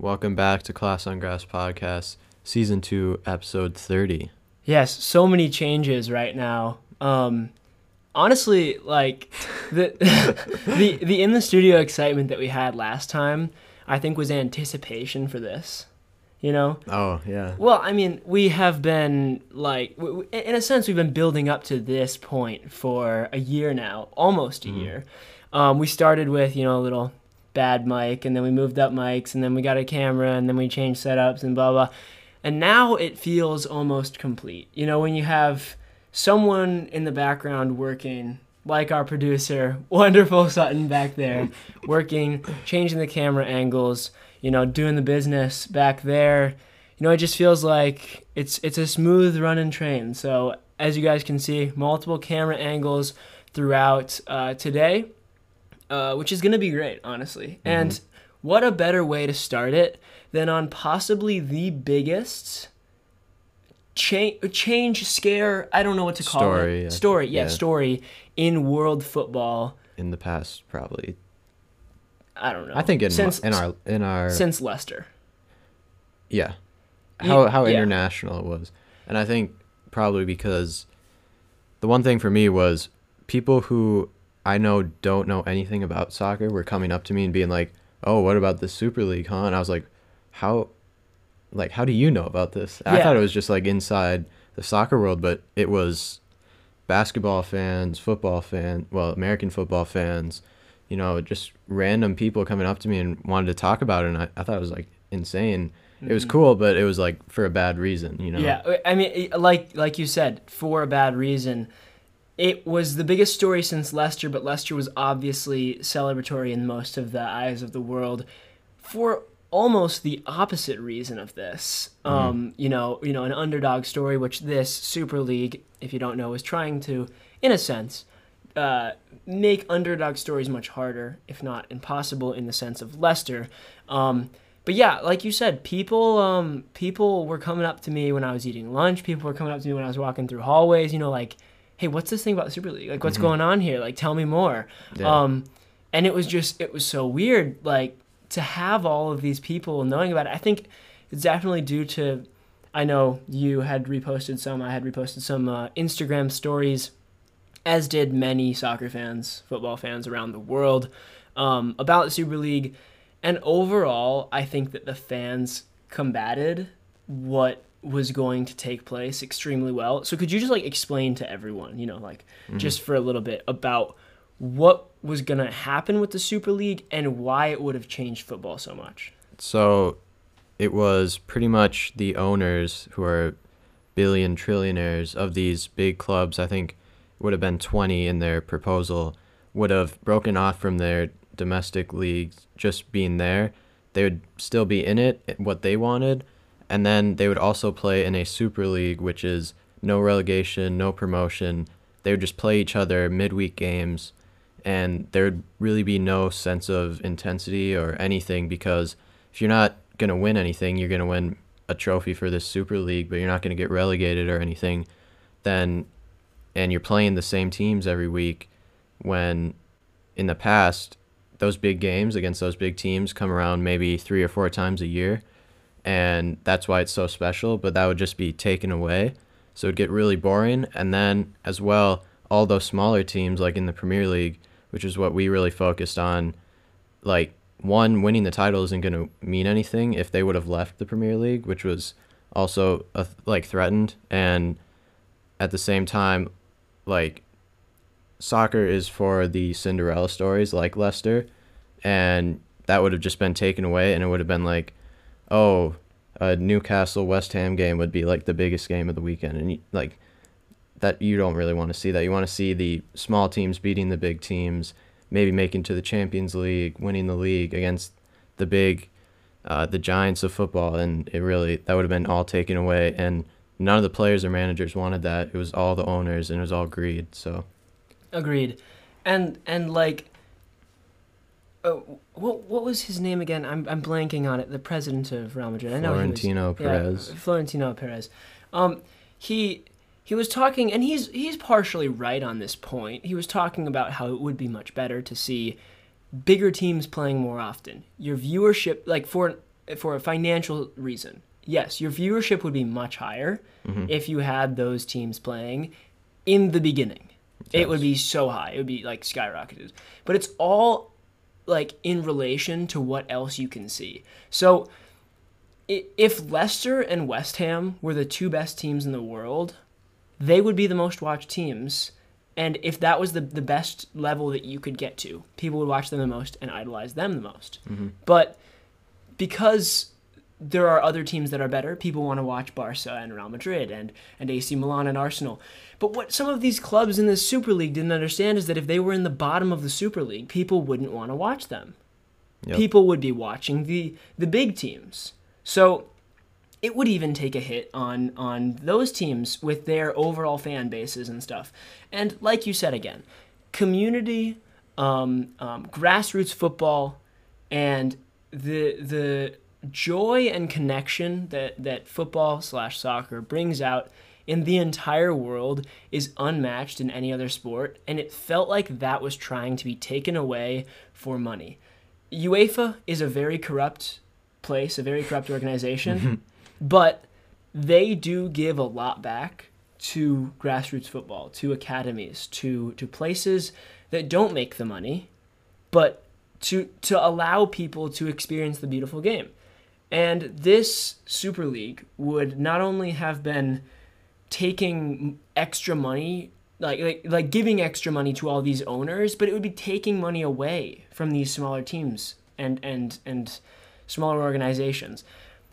Welcome back to Class on Grass podcast, season two, episode thirty. Yes, so many changes right now. Um, honestly, like the the the in the studio excitement that we had last time, I think was anticipation for this. You know. Oh yeah. Well, I mean, we have been like, w- w- in a sense, we've been building up to this point for a year now, almost a Mhm. year. Um, we started with you know a little bad mic, and then we moved up mics, and then we got a camera, and then we changed setups, and blah blah. And now it feels almost complete. You know, when you have someone in the background working, like our producer, wonderful Sutton back there, working, changing the camera angles, you know, doing the business back there. You know, it just feels like it's it's a smooth running train. So as you guys can see, multiple camera angles throughout uh, today, uh, which is gonna be great, honestly. And what a better way to start it than on possibly the biggest cha- change scare. I don't know what to call Story, it. yeah. Story, yeah, Yeah. story in world football. In the past, probably. I don't know. I think in since in our in our since Leicester. yeah, how how yeah. international it was, and I think probably because the one thing for me was people who I know don't know anything about soccer were coming up to me and being like, "Oh, what about the Super League, huh?" And I was like, "How, like, how do you know about this?" I thought it was just like inside the soccer world, but it was basketball fans, football fan, well, American football fans, you know, just random people coming up to me and wanted to talk about it, and I, I thought it was like insane. It was Mhm. cool, but it was like for a bad reason, you know. Yeah, I mean, like like you said, for a bad reason. It was the biggest story since Leicester, but Leicester was obviously celebratory in most of the eyes of the world for almost the opposite reason of this. Mm-hmm. Um, you know, you know, an underdog story, which this Super League, if you don't know, is trying to, in a sense, uh, make underdog stories much harder, if not impossible, in the sense of Leicester. Um, but yeah, like you said, people um, people were coming up to me when I was eating lunch. People were coming up to me when I was walking through hallways. You know, like, hey, what's this thing about the Super League? Like, what's Mhm. going on here? Like, tell me more. Yeah. Um, and it was just it was so weird, like to have all of these people knowing about it. I think it's definitely due to. I know you had reposted some. I had reposted some uh, Instagram stories, as did many soccer fans, football fans around the world, um, about the Super League. And overall, I think that the fans combated what was going to take place extremely well. So could you just like explain to everyone, you know, like Mm-hmm. just for a little bit about what was going to happen with the Super League and why it would have changed football so much? So it was pretty much the owners who are billion trillionaires of these big clubs, I think would have been 20 in their proposal, would have broken off from their domestic leagues just being there. They would still be in it, what they wanted, and then they would also play in a Super League, which is no relegation, no promotion. They would just play each other midweek games, and there would really be no sense of intensity or anything because if you're not going to win anything, you're going to win a trophy for this Super League, but you're not going to get relegated or anything, then, and you're playing the same teams every week when in the past, those big games against those big teams come around maybe three or four times a year. And that's why it's so special, but that would just be taken away. So it'd get really boring. And then, as well, all those smaller teams, like in the Premier League, which is what we really focused on, like, one, winning the title isn't going to mean anything if they would have left the Premier League, which was also uh, like threatened. And at the same time, like, soccer is for the Cinderella stories like Leicester, and that would have just been taken away, and it would have been like, oh, a Newcastle West Ham game would be like the biggest game of the weekend, and like that you don't really want to see that. You want to see the small teams beating the big teams, maybe making to the Champions League, winning the league against the big, uh, the giants of football, and it really that would have been all taken away, and none of the players or managers wanted that. It was all the owners, and it was all greed. So. Agreed. And and like uh, what what was his name again? I'm I'm blanking on it. The president of Real Madrid. I know was- Florentino Perez. Yeah, Florentino Perez. Um, he he was talking, and he's he's partially right on this point. He was talking about how it would be much better to see bigger teams playing more often. Your viewership, like for for a financial reason, yes, your viewership would be much higher Mm-hmm. if you had those teams playing in the beginning. It would be so high. It would be like skyrocketed. But it's all like in relation to what else you can see. So if Leicester and West Ham were the two best teams in the world, they would be the most watched teams. And if that was the, the best level that you could get to, people would watch them the most and idolize them the most. Mm-hmm. But because there are other teams that are better, people want to watch Barca and Real Madrid and, and AC Milan and Arsenal. But what some of these clubs in the Super League didn't understand is that if they were in the bottom of the Super League, people wouldn't want to watch them Yep. people would be watching the the big teams. So it would even take a hit on on those teams with their overall fan bases and stuff. And like you said again, community, um, um, grassroots football, and the the joy and connection that that football slash soccer brings out in the entire world is unmatched in any other sport and it felt like that was trying to be taken away for money UEFA is a very corrupt place, a very corrupt organization, but they do give a lot back to grassroots football, to academies, to to places that don't make the money, but to to allow people to experience the beautiful game. And this Super League would not only have been taking extra money like, like like giving extra money to all these owners, but it would be taking money away from these smaller teams and and and smaller organizations.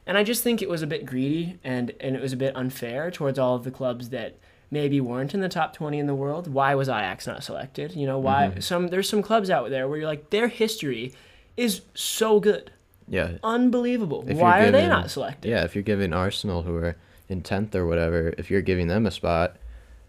And I just think it was a bit greedy and and it was a bit unfair towards all of the clubs that maybe weren't in the top 20 in the world. Why was Ajax not selected? You know, why mm-hmm. some there's some clubs out there where you're like their history is so good. Yeah. Unbelievable. If Why are they not selected? Yeah, if you're giving Arsenal, who are in tenth or whatever, if you're giving them a spot,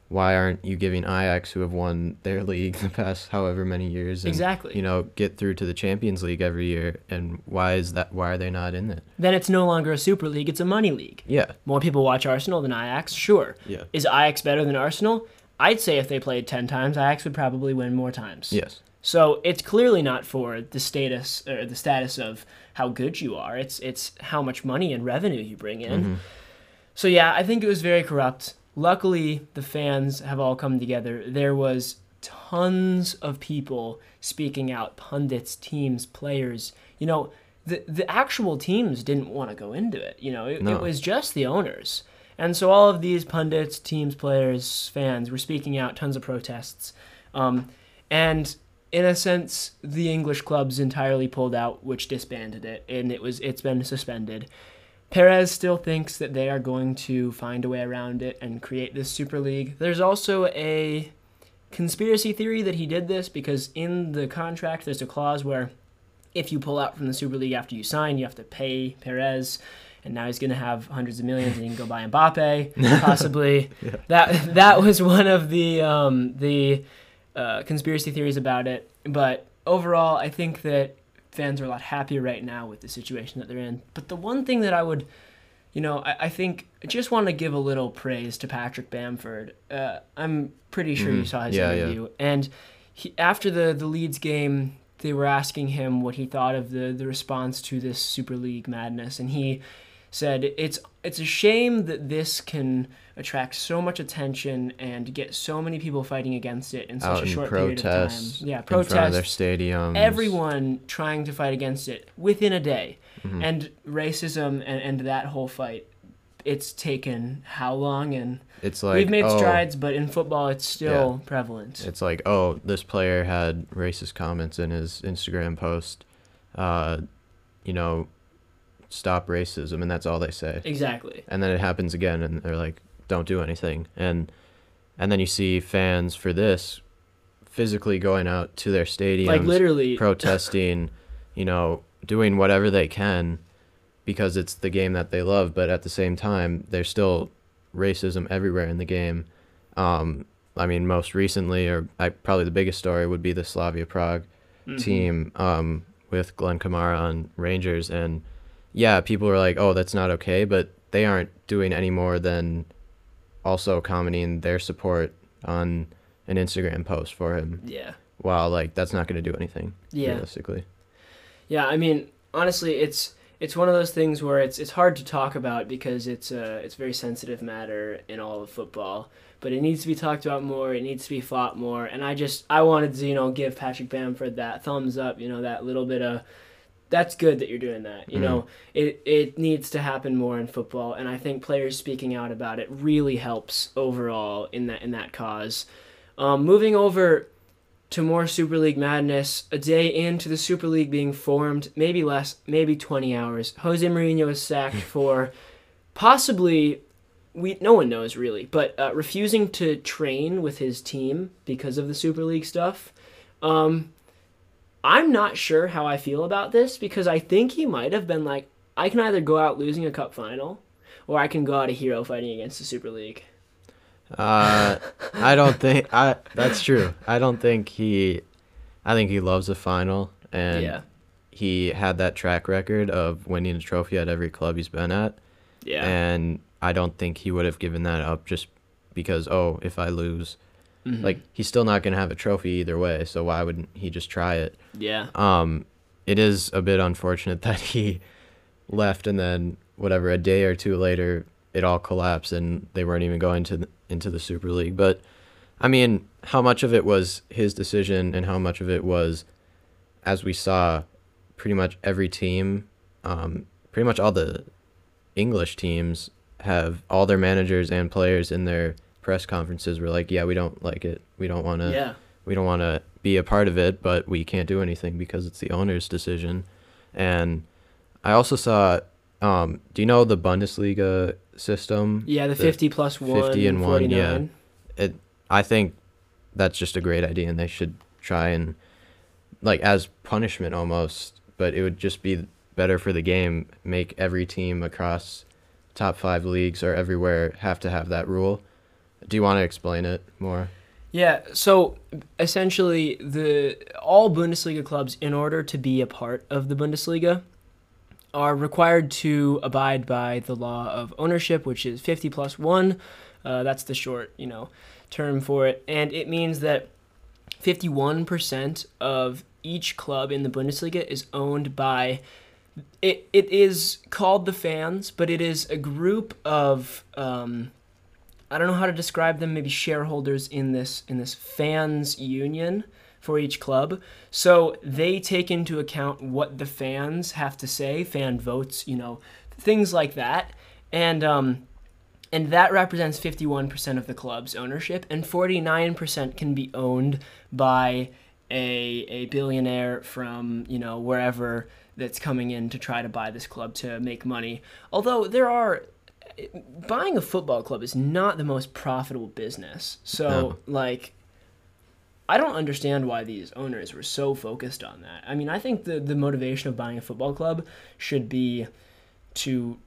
why aren't you giving Ajax, who have won their league the past however many years, and, Exactly. You know, get through to the Champions League every year, and why is that? Why are they not in it? Then it's no longer a super league, it's a money league. Yeah, More people watch Arsenal than Ajax, sure. yeah, Is Ajax better than Arsenal? I'd say if they played 10 times, Ajax would probably win more times. yes, So it's clearly not for the status or the status of how good you are. It's it's how much money and revenue you bring in. Mm-hmm. So yeah, I think it was very corrupt. Luckily, the fans have all come together. There was tons of people speaking out, pundits, teams, players. You know, the the actual teams didn't want to go into it. You know, it, No. it was just the owners. And so all of these pundits, teams, players, fans were speaking out, tons of protests. Um, and in a sense, the English clubs entirely pulled out, which disbanded it, and it was it's been suspended. Perez still thinks that they are going to find a way around it and create this Super League. There's also a conspiracy theory that he did this because in the contract there's a clause where if you pull out from the Super League after you sign, you have to pay Perez, and now he's going to have hundreds of millions, and he can go buy Mbappe, possibly. That that was one of the um, the uh, conspiracy theories about it. But overall, I think that fans are a lot happier right now with the situation that they're in. But the one thing that I would, you know, I, I think I just want to give a little praise to Patrick Bamford. Uh, I'm pretty sure you Mhm. saw his Yeah, yeah. interview, and he, after the the Leeds game, they were asking him what he thought of the the response to this Super League madness, and he said it's it's a shame that this can attract so much attention and get so many people fighting against it in such out a short period of time. Yeah, of their stadiums. Everyone trying to fight against it within a day, Mhm. and racism and, and that whole fight. It's taken how long, and It's like we've made oh, strides, but in football, it's still prevalent. It's like, oh, this player had racist comments in his Instagram post. Uh, you know, stop racism, and that's all they say. exactly. And then it happens again, and they're like, don't do anything. And and then you see fans for this physically going out to their stadiums, Like literally, protesting, you know, doing whatever they can because it's the game that they love, but at the same time, there's still racism everywhere in the game. Um, I mean, most recently, or I, probably the biggest story would be the Slavia Prague Mhm. team um, with Glenn Kamara on Rangers, and yeah, people are like, "Oh, that's not okay," but they aren't doing any more than also commenting their support on an Instagram post for him. Yeah. Wow, like that's not going to do anything Yeah. realistically. Yeah, I mean, honestly, it's it's one of those things where it's it's hard to talk about because it's a it's a very sensitive matter in all of football. But it needs to be talked about more. It needs to be fought more. And I just I wanted to you know give Patrick Bamford that thumbs up. You know that little bit of that's good that you're doing that. You Mhm. know it it needs to happen more in football. And I think players speaking out about it really helps overall in that in that cause. Um, moving over to more Super League madness, a day into the Super League being formed, maybe less, maybe 20 hours. Jose Mourinho is sacked for possibly, we no one knows really, but uh, refusing to train with his team because of the Super League stuff. Um, I'm not sure how I feel about this because I think he might have been like, I can either go out losing a cup final, or I can go out a hero fighting against the Super League. Uh, I don't think I. That's true. I don't think he. I think he loves the final, and yeah, he had that track record of winning a trophy at every club he's been at, yeah, and I don't think he would have given that up just because oh, if I lose, Mhm. like he's still not gonna have a trophy either way. So why wouldn't he just try it? yeah, Um, it is a bit unfortunate that he left and then whatever a day or two later it all collapsed and they weren't even going to the, into the Super League. But I mean, how much of it was his decision and how much of it was, as we saw, pretty much every team, um, pretty much all the English teams have all their managers and players in their press conferences were like, yeah, we don't like it. We don't want to yeah. we don't want to be a part of it, but we can't do anything because it's the owner's decision. And I also saw, um, do you know the Bundesliga system? Yeah, the The 50 plus 1 50 and one, yeah. It, I think that's just a great idea, and they should try and, like, as punishment almost, but it would just be better for the game. Make every team across top five leagues or everywhere have to have that rule. Do you want to explain it more? Yeah, so essentially the all Bundesliga clubs in order to be a part of the Bundesliga are required to abide by the law of ownership, which is 50 plus 1. Uh, that's the short, you know, term for it, and it means that 51% of each club in the Bundesliga is owned by it, it is called the fans, but it is a group of um, I don't know how to describe them. Maybe shareholders in this in this fans union for each club. So they take into account what the fans have to say, fan votes, you know, things like that, and um, and that represents 51% of the club's ownership, and 49% can be owned by a a billionaire from you know wherever that's coming in to try to buy this club to make money. Although there are buying a football club is not the most profitable business. So No. like I don't understand why these owners were so focused on that. I mean, I think the the motivation of buying a football club should be to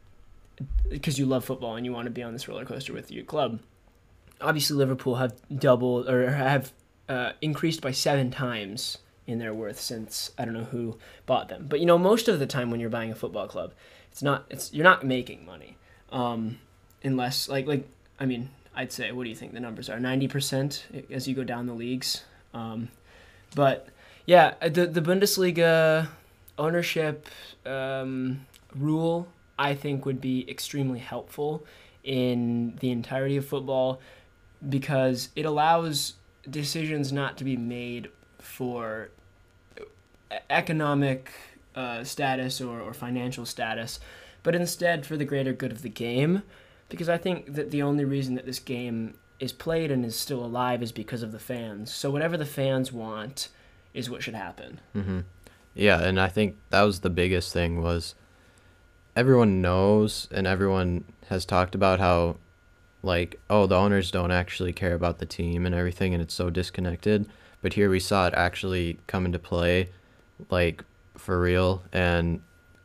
because you love football and you want to be on this roller coaster with your club. Obviously, Liverpool have doubled or have uh, increased by seven times in their worth since I don't know who bought them. But you know, most of the time when you're buying a football club, it's not it's you're not making money, um, unless like like I mean I'd say what do you think the numbers are? ninety percent as you go down the leagues, um, but yeah the the Bundesliga ownership um, rule I think would be extremely helpful in the entirety of football because it allows decisions not to be made for e- economic uh, status or, or financial status, but instead for the greater good of the game. Because I think that the only reason that this game is played and is still alive is because of the fans. So whatever the fans want is what should happen. hmm Yeah, and I think that was the biggest thing was everyone knows and everyone has talked about how like oh the owners don't actually care about the team and everything and it's so disconnected but here we saw it actually come into play like for real and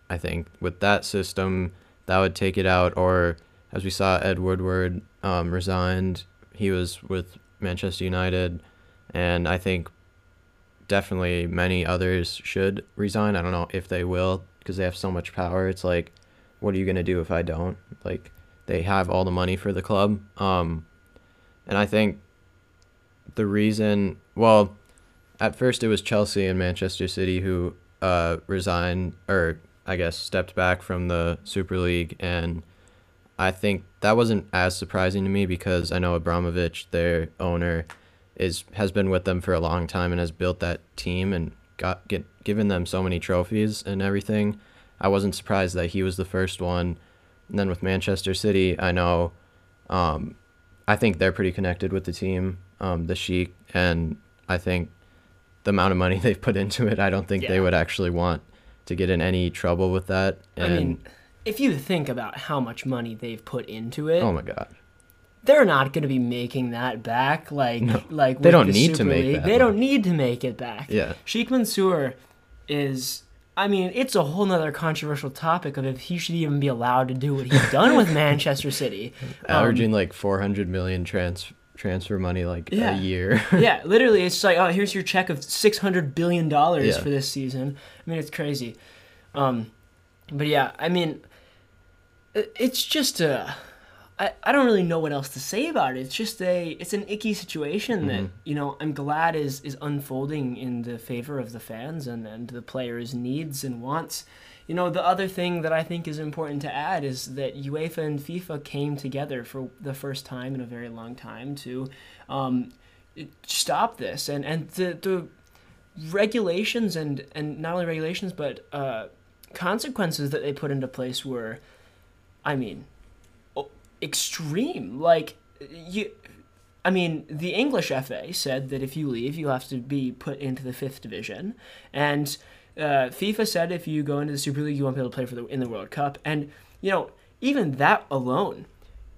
i think with that system that would take it out or as we saw ed woodward um, resigned he was with manchester united and i think definitely many others should resign. I don't know if they will because they have so much power. It's like, what are you gonna do if I don't? Like, they have all the money for the club. Um, and I think the reason, well, at first it was Chelsea and Manchester City who uh, resigned or I guess, stepped back from the Super League, and I think that wasn't as surprising to me because I know Abramovich, their owner, is has been with them for a long time and has built that team and got get given them so many trophies and everything. I wasn't surprised that he was the first one. And then with Manchester City, I know, um, I think they're pretty connected with the team, um, the Sheik, and I think the amount of money they've put into it, I don't think they would actually want to get in any trouble with that. And I mean, if you think about how much money they've put into it, oh my god, they're not going to be making that back. Like, like They don't the need to make League. that They don't need to make it back. yeah, Sheikh Mansour is. I mean, it's a whole nother controversial topic of if he should even be allowed to do what he's done with Manchester City. Um, averaging like 400 million trans transfer money like Yeah. a year. yeah, literally, it's like, oh, here's your check of six hundred billion dollars Yeah. for this season. I mean, it's crazy. Um, but yeah, I mean, it's just a. I, I don't really know what else to say about it. It's just a it's an icky situation that you know I'm glad is is unfolding in the favor of the fans and and the players' needs and wants. You know the other thing that I think is important to add is that UEFA and FIFA came together for the first time in a very long time to um, stop this and and the the regulations and and not only regulations but uh, consequences that they put into place were, I mean, extreme. Like you, I mean, the English FA said that if you leave, you have to be put into the fifth division, and uh, FIFA said if you go into the Super League, you won't be able to play for the in the World Cup. And you know, even that alone.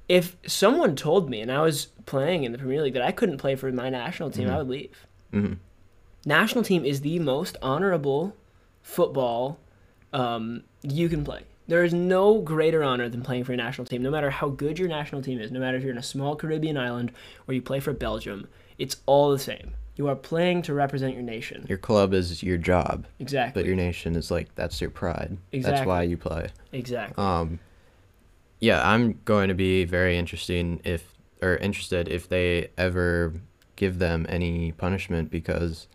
If someone told me, and I was playing in the Premier League, that I couldn't play for my national team, I would leave. hmm National team is the most honorable football um, you can play. There is no greater honor than playing for your national team, no matter how good your national team is, no matter if you're in a small Caribbean island or you play for Belgium, it's all the same. You are playing to represent your nation. Your club is your job, Exactly. but your nation is like that's your pride. Exactly. That's why you play. exactly. Um, yeah, I'm going to be very interesting if or interested if they ever give them any punishment because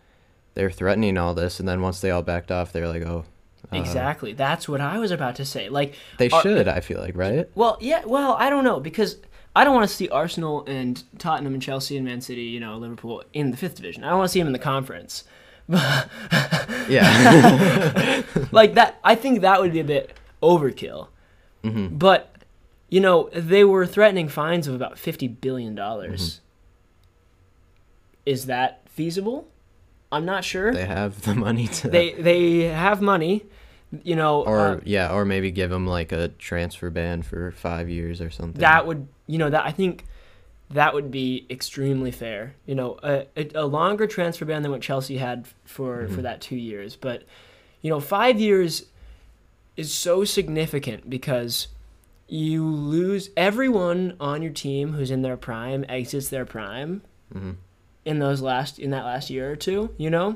they're threatening all this, and then once they all backed off, they're like, oh, uh, exactly. That's what I was about to say. Like, They are- should, I feel like, right? Well, yeah, well, I don't know because I don't want to see Arsenal and Tottenham and Chelsea and Man City, you know, Liverpool in the fifth division. I don't want to see them in the conference. Yeah. like that, I think that would be a bit overkill. hmm But you know, they were threatening fines of about fifty billion dollars. Mm-hmm. Is that feasible? I'm not sure. They have the money to. They they have money, you know. or uh, yeah, or maybe give them like a transfer ban for five years or something. that would you know that I think that would be extremely fair. You know, a, a, a longer transfer ban than what Chelsea had for for Mhm. that two years, but you know, five years is so significant because you lose everyone on your team who's in their prime exits their prime hmm in those last in that last year or two, you know?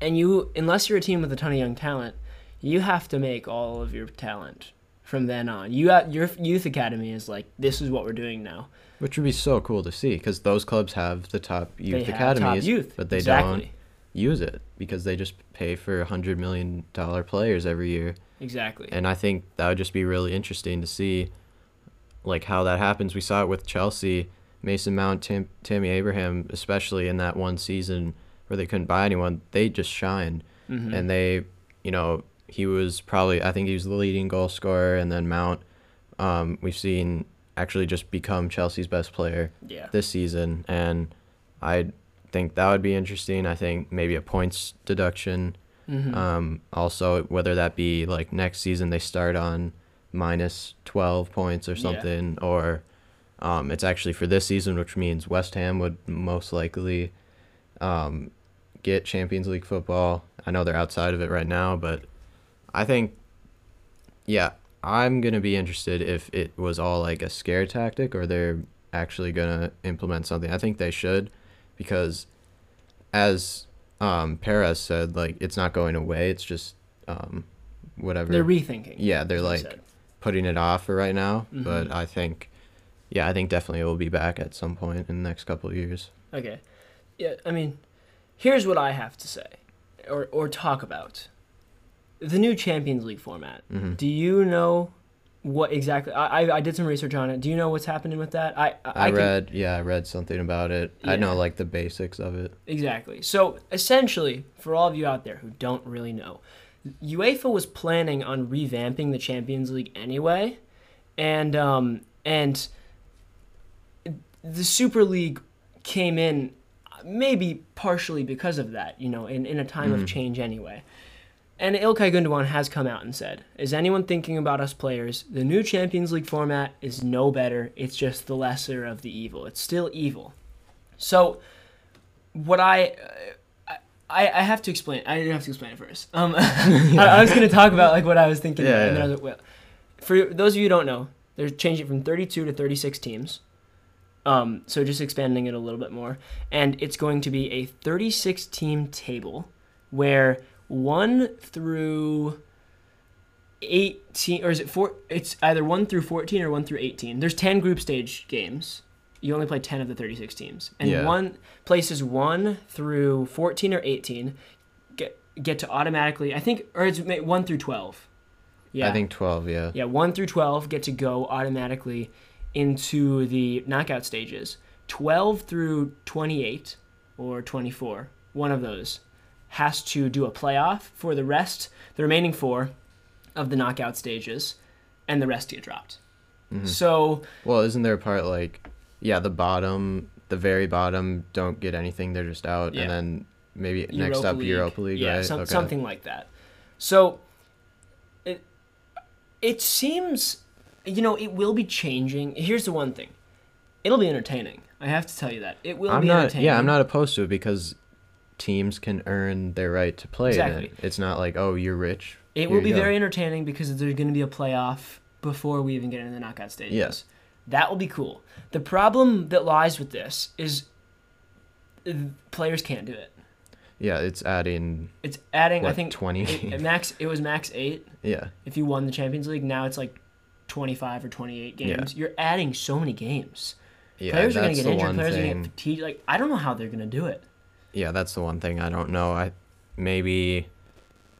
And you unless you're a team with a ton of young talent, you have to make all of your talent from then on. You your youth academy is like this is what we're doing now. Which would be so cool to see because those clubs have the top youth they have academies, top youth, but they exactly. don't use it because they just pay for hundred million dollar players every year. Exactly. And I think that would just be really interesting to see, like how that happens. We saw it with Chelsea, Mason Mount, Tim, Tammy Abraham, especially in that one season where they couldn't buy anyone. They just shined, Mhm. and they, you know, he was probably I think he was the leading goal scorer, and then Mount, um, we've seen actually just become Chelsea's best player yeah. this season, and I think that would be interesting. I think maybe a points deduction. Mhm. Um, also, whether that be like next season they start on minus 12 points or Yeah. something, or um, it's actually for this season, which means West Ham would most likely um, get Champions League football. I know they're outside of it right now, but I think, yeah, I'm going to be interested if it was all like a scare tactic or they're actually going to implement something. I think they should because as um, Perez said, like it's not going away. It's just um, whatever. they're rethinking. yeah, they're like putting it off for right now. But Mhm. I think, yeah, I think definitely it will be back at some point in the next couple of years. Okay. Yeah, I mean, here's what I have to say or or talk about. The new Champions League format. Mhm. Do you know what exactly? I, I I did some research on it. Do you know what's happening with that? I I, I, can- read, yeah, I read something about it. I know like the basics of it. Exactly. So essentially, for all of you out there who don't really know, UEFA was planning on revamping the Champions League anyway, and um, and the Super League came in maybe partially because of that, you know, in, in a time of Mhm. change anyway. And Ilkay Gundogan has come out and said, "Is anyone thinking about us players? The new Champions League format is no better. It's just the lesser of the evil. It's still evil." So, what I I, I have to explain. I have to explain it first. Um, I, I was going to talk about like what I was thinking. Yeah, and yeah. was, well, for those of you who don't know, they're changing it from 32 to 36 teams. Um, so just expanding it a little bit more, and it's going to be a 36 team table where one through 18 or is it four it's either 1 through 14 or 1 through 18 there's 10 group stage games. You only play 10 of the 36 teams. And Yeah. one places 1 through 14 or 18 get get to automatically i think or it's 1 through 12 yeah. I think 12, yeah. yeah 1 through 12 get to go automatically into the knockout stages. 12 through 28 or 24 one of those has to do a playoff for the rest the remaining four of the knockout stages and the rest get dropped Mhm. so Well, isn't there a part like, yeah, the bottom, the very bottom don't get anything, they're just out, Yeah. and then maybe next up Europa League, yeah right? some, okay. something like that so it it seems you know it will be changing here's the one thing it'll be entertaining i have to tell you that it will I'm be not, entertaining yeah, I'm not opposed to it because teams can earn their right to play in Exactly. it. It's not like, oh, you're rich. It will be very entertaining because there's going to be a playoff before we even get into the knockout stages. Yes. That will be cool. The problem that lies with this is players can't do it. Yeah, it's adding It's adding, I think, 20. it, max. It was max eight yeah, if you won the Champions League. Now it's like twenty-five or twenty-eight games. Yeah. You're adding so many games. yeah. players are going to get injured. Players are going to get fatigued. Like I don't know how they're going to do it. Yeah, that's the one thing I don't know. I maybe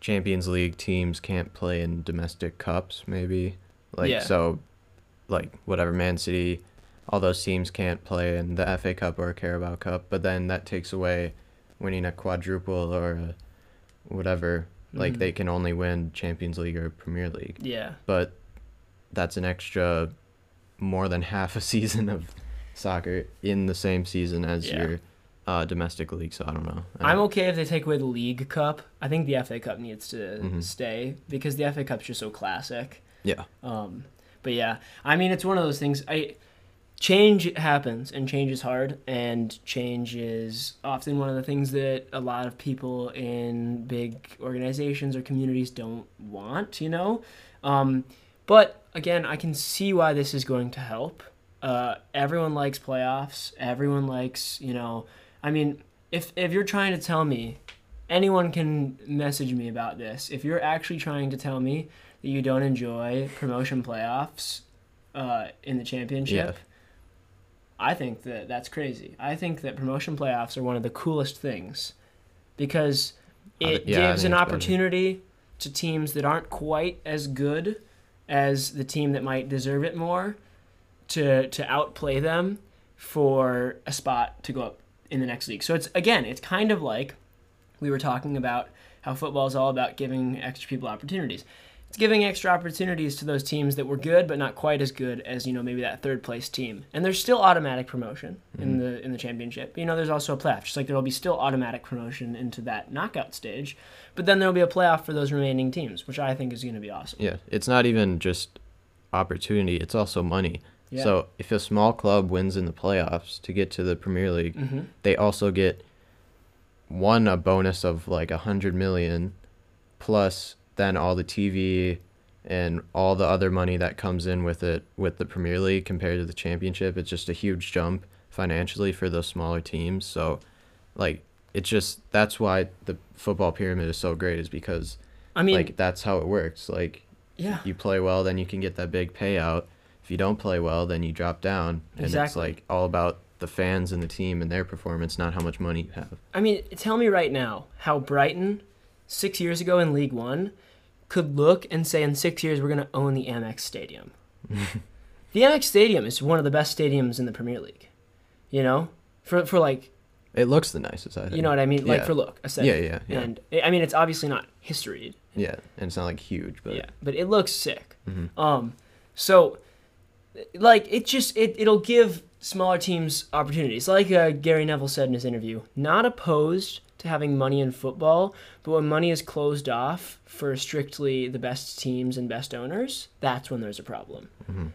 Champions League teams can't play in domestic cups. Maybe like Yeah. so, like whatever Man City, all those teams can't play in the FA Cup or Carabao Cup. But then that takes away winning a quadruple or a whatever. Like Mhm. they can only win Champions League or Premier League. Yeah. But that's an extra more than half a season of soccer in the same season as Yeah. your uh, domestic league. So I don't know. I I'm okay if they take away the League Cup. I think the FA Cup needs to Mhm. stay because the FA Cup's just so classic. Yeah. Um, but yeah, I mean, it's one of those things. I change happens, and change is hard, and change is often one of the things that a lot of people in big organizations or communities don't want. You know, um, but again, I can see why this is going to help. Uh, everyone likes playoffs. Everyone likes, you know, I mean, if if you're trying to tell me, anyone can message me about this. If you're actually trying to tell me that you don't enjoy promotion playoffs uh, in the championship, I think that that's crazy. I think that promotion playoffs are one of the coolest things because it yeah, gives an better. opportunity to teams that aren't quite as good as the team that might deserve it more to to outplay them for a spot to go up in the next league. So it's again, it's kind of like we were talking about how football is all about giving extra people opportunities. It's giving extra opportunities to those teams that were good but not quite as good as you know maybe that third place team. And there's still automatic promotion in mm-hmm. the in the championship. You know, there's also a playoff, just like there'll be still automatic promotion into that knockout stage. But then there'll be a playoff for those remaining teams, which I think is going to be awesome. Yeah, it's not even just opportunity; it's also money. Yeah. So if a small club wins in the playoffs to get to the Premier League, hmm they also get one a bonus of like a hundred million, plus then all the TV and all the other money that comes in with it with the Premier League compared to the Championship. It's just a huge jump financially for those smaller teams. So, like, it's just that's why the football pyramid is so great is because I mean, like that's how it works. Like yeah. you play well, then you can get that big payout. If you don't play well, then you drop down. And it's like all about the fans and the team and their performance, not how much money you have. I mean, tell me right now how Brighton, six years ago in League One, could look and say in six years we're going to own the Amex Stadium. the Amex Stadium is one of the best stadiums in the Premier League. You know, for for like It looks the nicest, I think. you know what I mean, like Yeah. for look aesthetic. Yeah, yeah, yeah. And I mean, it's obviously not history. Yeah, and it's not like huge, but yeah, but it looks sick. Mhm. Um, so like it just it it'll give smaller teams opportunities. Like uh, Gary Neville said in his interview, not opposed to having money in football, but when money is closed off for strictly the best teams and best owners, that's when there's a problem. Mhm.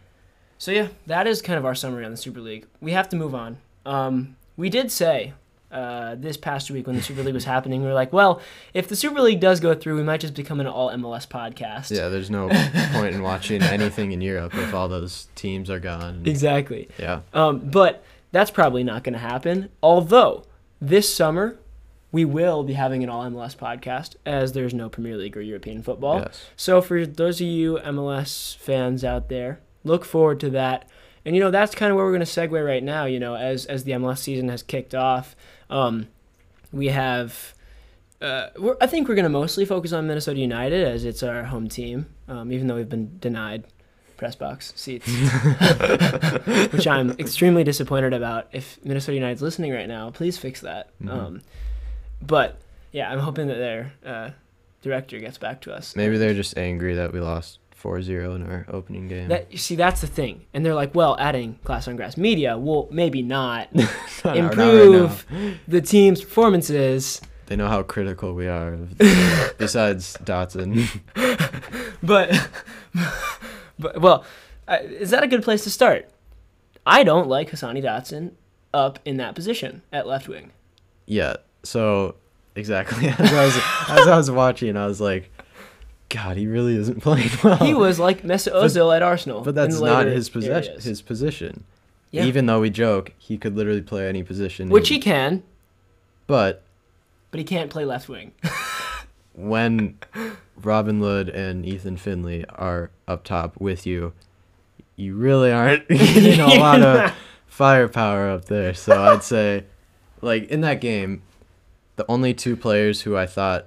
So yeah, that is kind of our summary on the Super League. We have to move on. Um, we did say uh, this past week when the Super League was happening, we were like, well, if the Super League does go through, we might just become an all MLS podcast. yeah, there's no point in watching anything in Europe if all those teams are gone. Exactly. Yeah, Um, but that's probably not going to happen. Although this summer we will be having an all MLS podcast as there's no Premier League or European football. yes. So for those of you MLS fans out there, look forward to that. And you know that's kind of where we're going to segue right now. You know, as as the MLS season has kicked off, um, we have. Uh, we're, I think we're going to mostly focus on Minnesota United as it's our home team, um, even though we've been denied press box seats, which I'm extremely disappointed about. If Minnesota United's listening right now, please fix that. Mhm. Um, but yeah, I'm hoping that their uh, director gets back to us. Maybe they're just angry that we lost 4-0 in our opening game. That you see, that's the thing, and they're like, well, adding Class on Grass Media will maybe not Not- not right improve the team's performances, They know how critical we are. of- besides Dotson. but, but well, uh, is that a good place to start? I don't like Hassani Dotson up in that position at left wing. Yeah. So exactly as I was as I was watching, I was like, God, he really isn't playing well. He was like Mesut Ozil at Arsenal, but that's not his possession. His position. Yeah. Even though we joke, he could literally play any position. which in- he can, But but he can't play left wing. when Robin Lod and Ethan Finlay are up top with you, you really aren't getting a lot of firepower up there. So I'd say, like in that game, the only two players who I thought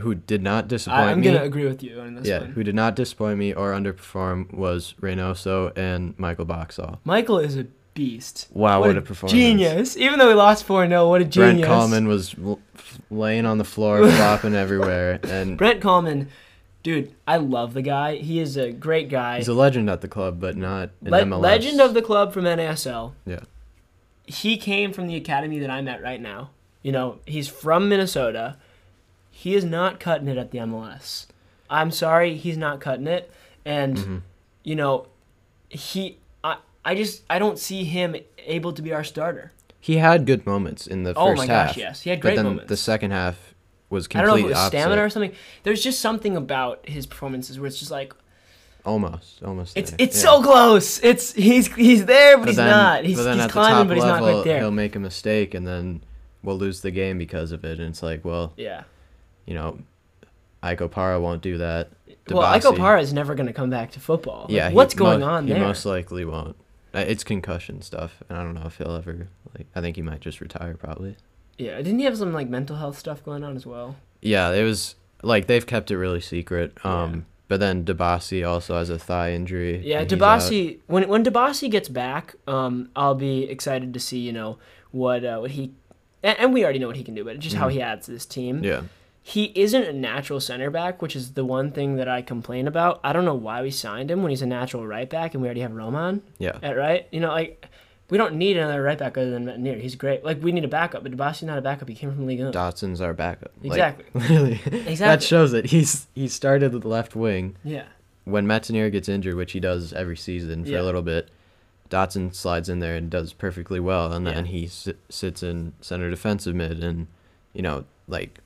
who did not disappoint I, I'm me, gonna agree with you on this yeah, one. who did not disappoint me or underperform was Reynoso and Michael Boxall. Michael is a beast. Wow, what, what a, a performance! genius! Even though we lost four 0 what a genius. Brent! Coleman was l- laying on the floor, flopping everywhere, and Brent Kallman, dude, I love the guy. He is a great guy. he's a legend at the club, but not in Le- MLS. legend of the club from NASL. Yeah. He came from the academy that I'm at right now. You know, he's from Minnesota. He is not cutting it at the MLS. I'm sorry, he's not cutting it. And Mhm. you know, he I I just I don't see him able to be our starter. He had good moments in the first Oh my half. gosh, yes. He had but great then moments. the second half was I don't know if it was opposite. stamina or something. There's just something about his performances where it's just like almost, almost. it's there, it's yeah. so close. It's he's he's there, but, But he's then, not. He's, but he's climbing, but he's not quite there. he'll make a mistake, and then we'll lose the game because of it. And it's like, well, Yeah. You know, Ike Opara won't do that. Well, Iko Dibassy- Para is never going to come back to football. Like, Yeah, what's going mo- on he most likely won't. Uh, It's concussion stuff, and I don't know if he'll ever. Like, I think he might just retire probably. Yeah, didn't he have some like mental health stuff going on as well? Yeah, it was like they've kept it really secret. Um, Yeah. but then Dibassy also has a thigh injury. Yeah, and he's out. Dibassy. When when Dibassy gets back, um, I'll be excited to see you know what uh, what he, and, and we already know what he can do, but just how Mhm. he adds to this team. Yeah, He isn't a natural center back, which is the one thing that I complain about. I don't know why we signed him when he's a natural right back, and we already have Roman yeah. at right. You know, like we don't need another right back other than Métanire. He's great. Like we need a backup, but Dibassy's not a backup. He came from Ligue 1. Dotson's our backup. Like, Exactly. literally, Exactly. that shows it. He's he started with the left wing Yeah. when Métanire gets injured, which he does every season for Yeah. a little bit. Dotson slides in there and does perfectly well, and then Yeah. he si- sits in center defensive mid, and you know, like,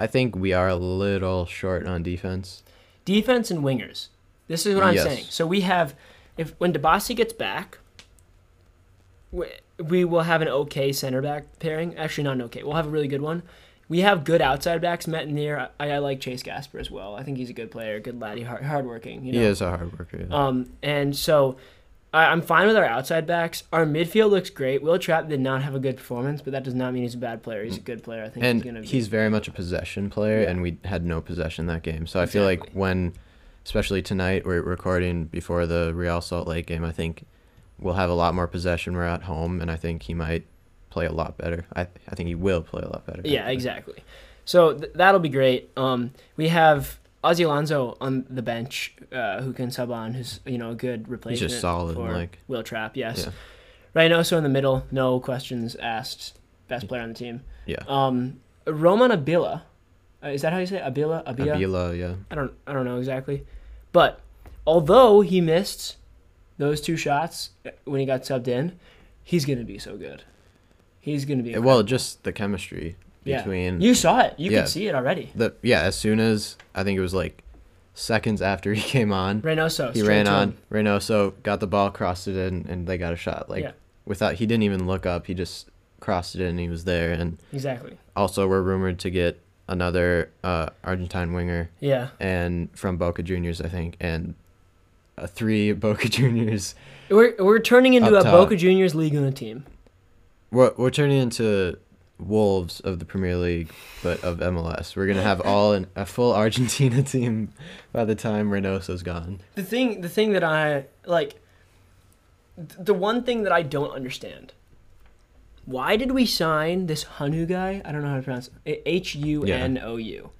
I think we are a little short on defense. defense and wingers. This is what I'm Yes. saying. So we have, if when Dibassy gets back, we, we will have an okay center back pairing. Actually, not an okay. We'll have a really good one. We have good outside backs. Met. I, I like Chase Gasper as well. I think he's a good player, good laddie, hard, hardworking. You know? He is a hard worker. yeah. Um, and so I, I'm fine with our outside backs. Our midfield looks great. Will Trapp did not have a good performance, but that does not mean he's a bad player. He's a good player. I think and he's. Be, he's very much a possession player, Yeah. and we had no possession that game. So I feel like when, especially tonight, we're recording before the Real Salt Lake game. I think we'll have a lot more possession. We're at home, and I think he might play a lot better. I I think he will play a lot better. Yeah, exactly. So th- that'll be great. Um, we have Ozzie Alonso on the bench, uh, who can sub on, who's you know a good replacement. He's just solid, for like- Wil Trapp. Yes. Yeah. Reynoso in the middle, no questions asked. Best player on the team. Yeah. Um, Roman Abila, uh, is that how you say it? Abila? Abia? Abila, yeah. I don't I don't know exactly, but although he missed those two shots uh, when he got subbed in, he's gonna be so good. He's gonna be Well, just the chemistry yeah. between You saw it. You Yeah. could see it already. the yeah. As soon as I think it was like seconds after he came on, Reynoso. he ran on. him. Reynoso got the ball, crossed it in, and they got a shot. Like Yeah. without he didn't even look up. He just crossed it in. and He was there. And Exactly. also, we're rumored to get another uh, Argentine winger Yeah. and from Boca Juniors, I think, and uh, three Boca Juniors. We're we're turning into a top. Boca Juniors League Una team. We're we're turning into wolves of the Premier League, but of MLS. We're gonna have all an, a full Argentina team by the time Reynoso's gone. The thing the thing that I like the one thing that I don't understand. Why did we sign this Hanu guy? I don't know how to pronounce it. H U N O U.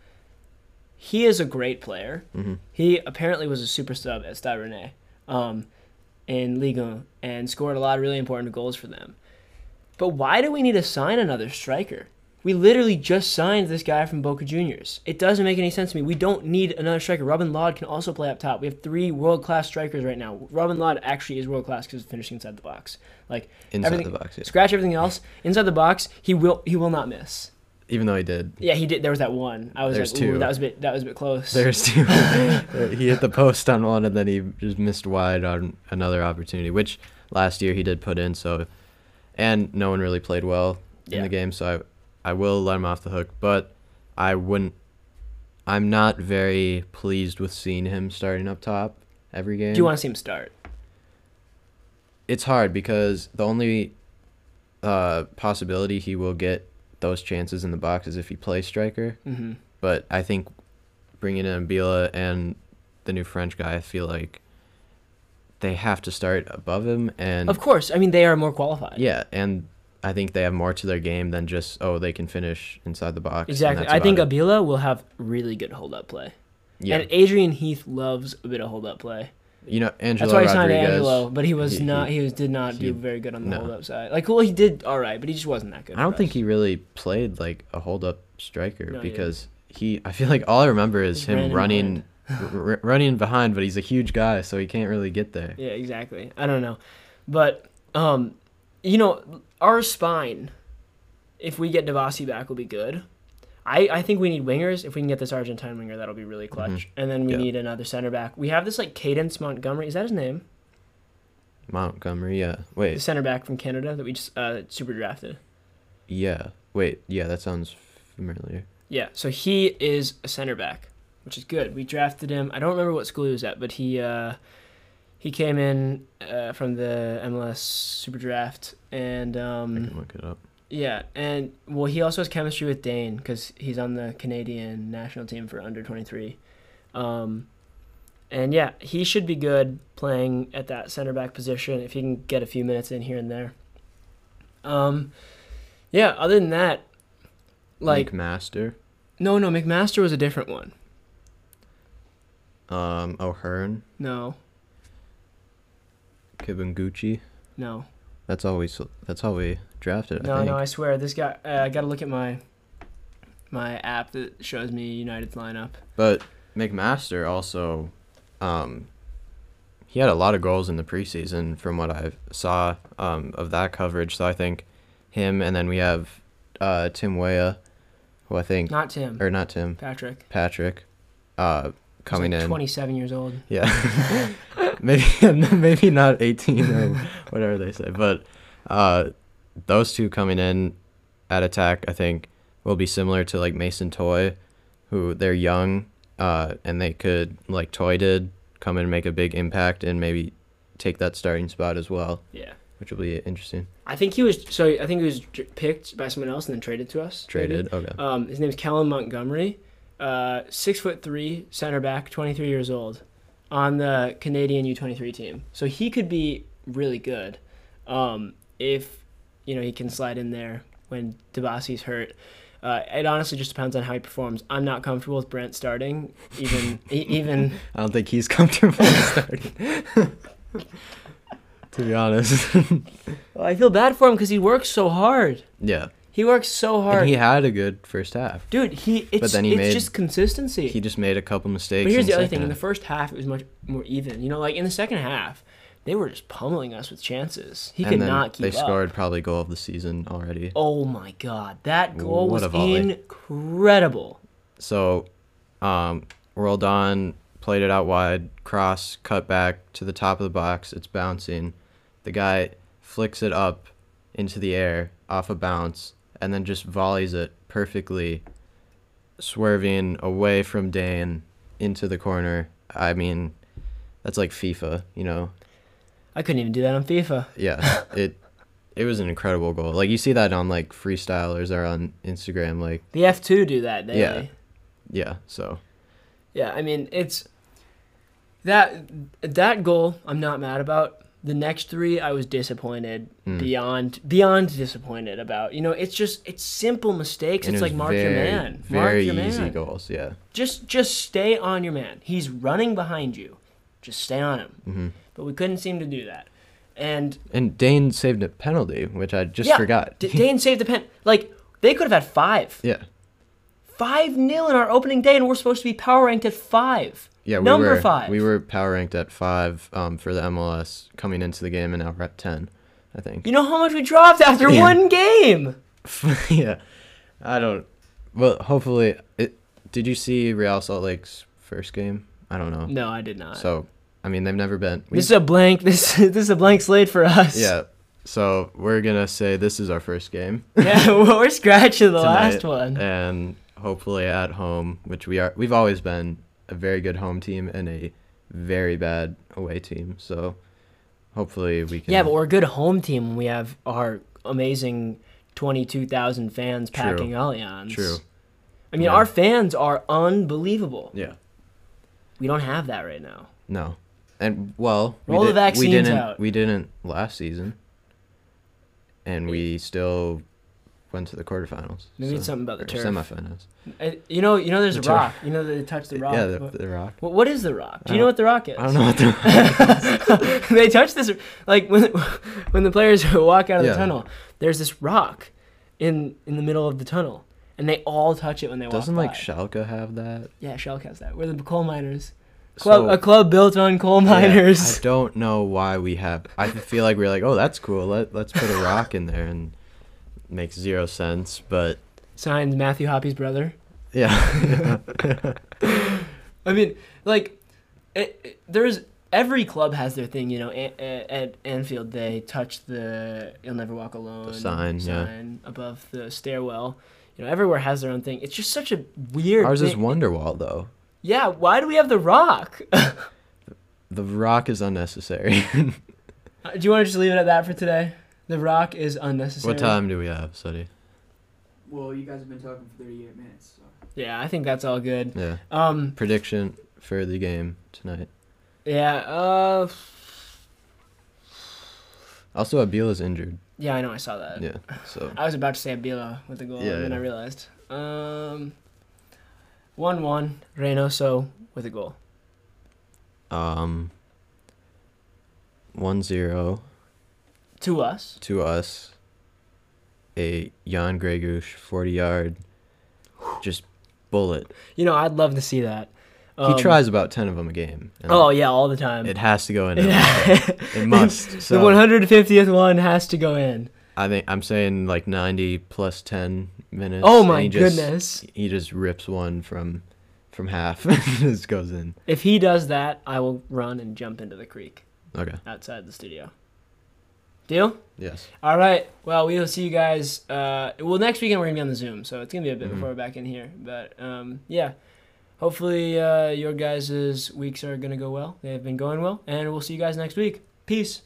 He is a great player. hmm He apparently was a super sub at Stade Rennais um, in Liga and scored a lot of really important goals for them. But why do we need to sign another striker? We literally just signed this guy from Boca Juniors. It doesn't make any sense to me. We don't need another striker. Robin Lod can also play up top. We have three world class strikers right now. Robin Lod actually is world class because he's finishing inside the box. Like Inside the box, yeah. scratch everything else inside the box. He will he will not miss. Even though he did. Yeah, he did. There was that one. I was There's like, two. that was a bit that was a bit close. There's two. he hit the post on one, and then he just missed wide on another opportunity, which last year he did put in. So, and no one really played well in Yeah. the game, so I, I will let him off the hook. But I wouldn't. I'm not very pleased with seeing him starting up top every game. Do you want to see him start? it's hard because the only uh, possibility he will get those chances in the box is if he plays striker. Mm-hmm. But I think bringing in Bila and the new French guy, I feel like they have to start above him. And Of course. I mean, they are more qualified. yeah, and I think they have more to their game than just oh they can finish inside the box. Exactly. I think it. Abila will have really good hold up play. yeah, And Adrian Heath loves a bit of hold up play. you know Angelo That's why he signed. Angelo, but he was he- not. he- was did not he- do very good on the no. hold up side. Like, well, he did all right, but he just wasn't that good. I don't think us. he really played like a hold up striker No, because he. I feel like all I remember is Just him running, r- running behind, but he's a huge guy, so he can't really get there. Yeah, exactly. I don't know, but um, you know, our spine, if we get Dibassy back, will be good. I, I think we need wingers. If we can get this Argentine winger, that'll be really clutch. Mhm. And then we Yeah. need another center back. We have this like Cadence Montgomery. Is that his name? Montgomery, yeah. Wait. The center back from Canada that we just uh, super drafted. yeah. Wait, yeah. That sounds familiar. Yeah, so he is a center back, which is good. We drafted him. I don't remember what school he was at, but he uh, he came in uh, from the MLS Super Draft, and I um, can look it up. yeah, and well, he also has chemistry with Dayne because he's on the Canadian national team for under twenty three. Um, and yeah, he should be good playing at that center back position if he can get a few minutes in here and there. Um, yeah. Other than that, like Master, no, no, McMaster was a different one. Um, O'Hearn, No, Kibunguchi. no, That's all we. That's all we drafted. I no, think. no. I swear, this guy. Uh, I gotta look at my my app that shows me United's lineup. But McMaster also, um, he had a lot of goals in the preseason from what I saw um, of that coverage. So I think him, and then we have uh, Tim Weah, who I think, Not Tim. or not Tim, Patrick. Patrick, uh, coming like in. Twenty-seven years old. Yeah, maybe maybe not eighteen or whatever they say, but uh, those two coming in at attack, I think, will be similar to like Mason Toye, who they're young, uh, and they could like Toye did come in and make a big impact and maybe take that starting spot as well, Yeah. which will be interesting. I think he was so I think he was picked by someone else and then traded to us. maybe. Traded. Okay. Um, his name's Callum Montgomery, uh, six foot three, center back, 23 years old, on the Canadian U23 team. So he could be really good, um, if you know he can slide in there when Dibassy's hurt. Uh, it honestly just depends on how he performs. I'm not comfortable with Brent starting, even e- even. I don't think he's comfortable starting. to be honest. Well, I feel bad for him because he works so hard. yeah. He works so hard, And he had a good first half. dude. He it's but then he it's made- just consistency. He just made a couple mistakes. But here's in the other thing: in the first half, it was much more even. You know, like in the second half, they were just pummeling us with chances. He and could not keep They up. scored probably goal of the season already. Oh my god, that goal What was incredible. So, um, Roldan played it out wide, cross, cut back to the top of the box. It's bouncing. The guy flicks it up into the air off a bounce and then just volleys it perfectly, swerving away from Dayne into the corner. I mean, that's like FIFA, you know? I couldn't even do that on FIFA. Yeah, it it was an incredible goal. Like you see that on like freestylers or on Instagram. Like The F two do that daily. Yeah. yeah, so Yeah, I mean it's that that goal I'm not mad about. The next three I was disappointed Mm. beyond beyond disappointed about. You know, it's just it's simple mistakes. and it's it like mark your very, man. Mark Very your easy man. goals. Yeah. Just just stay on your man. He's running behind you. Just stay on him. hmm But we couldn't seem to do that. And And Dayne saved a penalty, which I just yeah, forgot. D- Dayne saved the pen. Like they could have had five. yeah. Five nil in our opening day, and we're supposed to be power ranked at five. Yeah, we Number were, five. We were power ranked at five um, for the MLS coming into the game, and now we're at ten, I think. You know how much we dropped after Yeah. one game. yeah, I don't. Well, hopefully, it. Did you see Real Salt Lake's first game? I don't know. No, I did not. So, I mean, they've never been. we- this is a blank. This this is a blank slate for us. yeah. So we're gonna say this is our first game. yeah. well, we're scratching the tonight, last one. and hopefully at home, which we are. We've always been a very good home team and a very bad away team. So hopefully we can. Yeah, but we're a good home team we have our amazing twenty-two thousand fans True. packing Allianz. True. I mean, Yeah. our fans are unbelievable. Yeah. We don't have that right now. No. And well, Roll we, the did, we vaccines didn't. out. We didn't last season, and we still went to the quarterfinals. Maybe it's so- something about the turf. semifinals. Uh, You know, you know, there's The a turf. rock. You know, they touch the rock. Yeah, the, the rock. what, what is the rock? Do you know what the rock is? I don't know what the. they touch this like when when the players walk out of Yeah. the tunnel. There's this rock in in the middle of the tunnel, and they all touch it when they walk out. Doesn't like by. Schalke have that? yeah, Schalke has that. We're the coal miners. Club, So- a club built on coal Yeah, miners. I don't know why we have. I feel like we're like, oh, that's cool. Let let's put a rock in there, and makes zero sense. But Signed Matthew Hoppe's brother. yeah, I mean, like, it, it- there's every club has their thing. You know, a, a, at Anfield they touch the "You'll Never Walk Alone" sign, yeah. sign above the stairwell. You know, everywhere has their own thing. It's just such a weird. ours is thing. Wonderwall though. Yeah, why do we have the rock? The rock is unnecessary. Uh, do you want to just leave it at that for today? The rock is unnecessary. what time do we have, Suddy? Well, you guys have been talking for 38 minutes. So. Yeah, I think that's all good. Yeah. Um, Prediction for the game tonight. yeah, uh, Also, Abila's injured. yeah, I know, I saw that. Yeah. So I was about to say Abila with the goal, Yeah, and then yeah. I realized. Um, one-one Reynoso with a goal. um. 1-0 To us. to us. A Jan Gregus 40 yard just bullet. You know, I'd love to see that. he Um, tries about 10 of them a game. Oh yeah, all the time. It has to go in. It must. the 150th one has to go in. I think I'm saying like 90 plus 10 minutes. Oh my he just- goodness! He just rips one from from half and just goes in. If he does that, I will run and jump into the creek Okay. outside the studio. Deal? Yes. All right. Well, we will see you guys. Uh, well, next weekend we're gonna be on the Zoom, so it's gonna be a bit Mhm. before we're back in here. But um, yeah, hopefully uh, your guys' weeks are gonna go well. They have been going well, and we'll see you guys next week. Peace.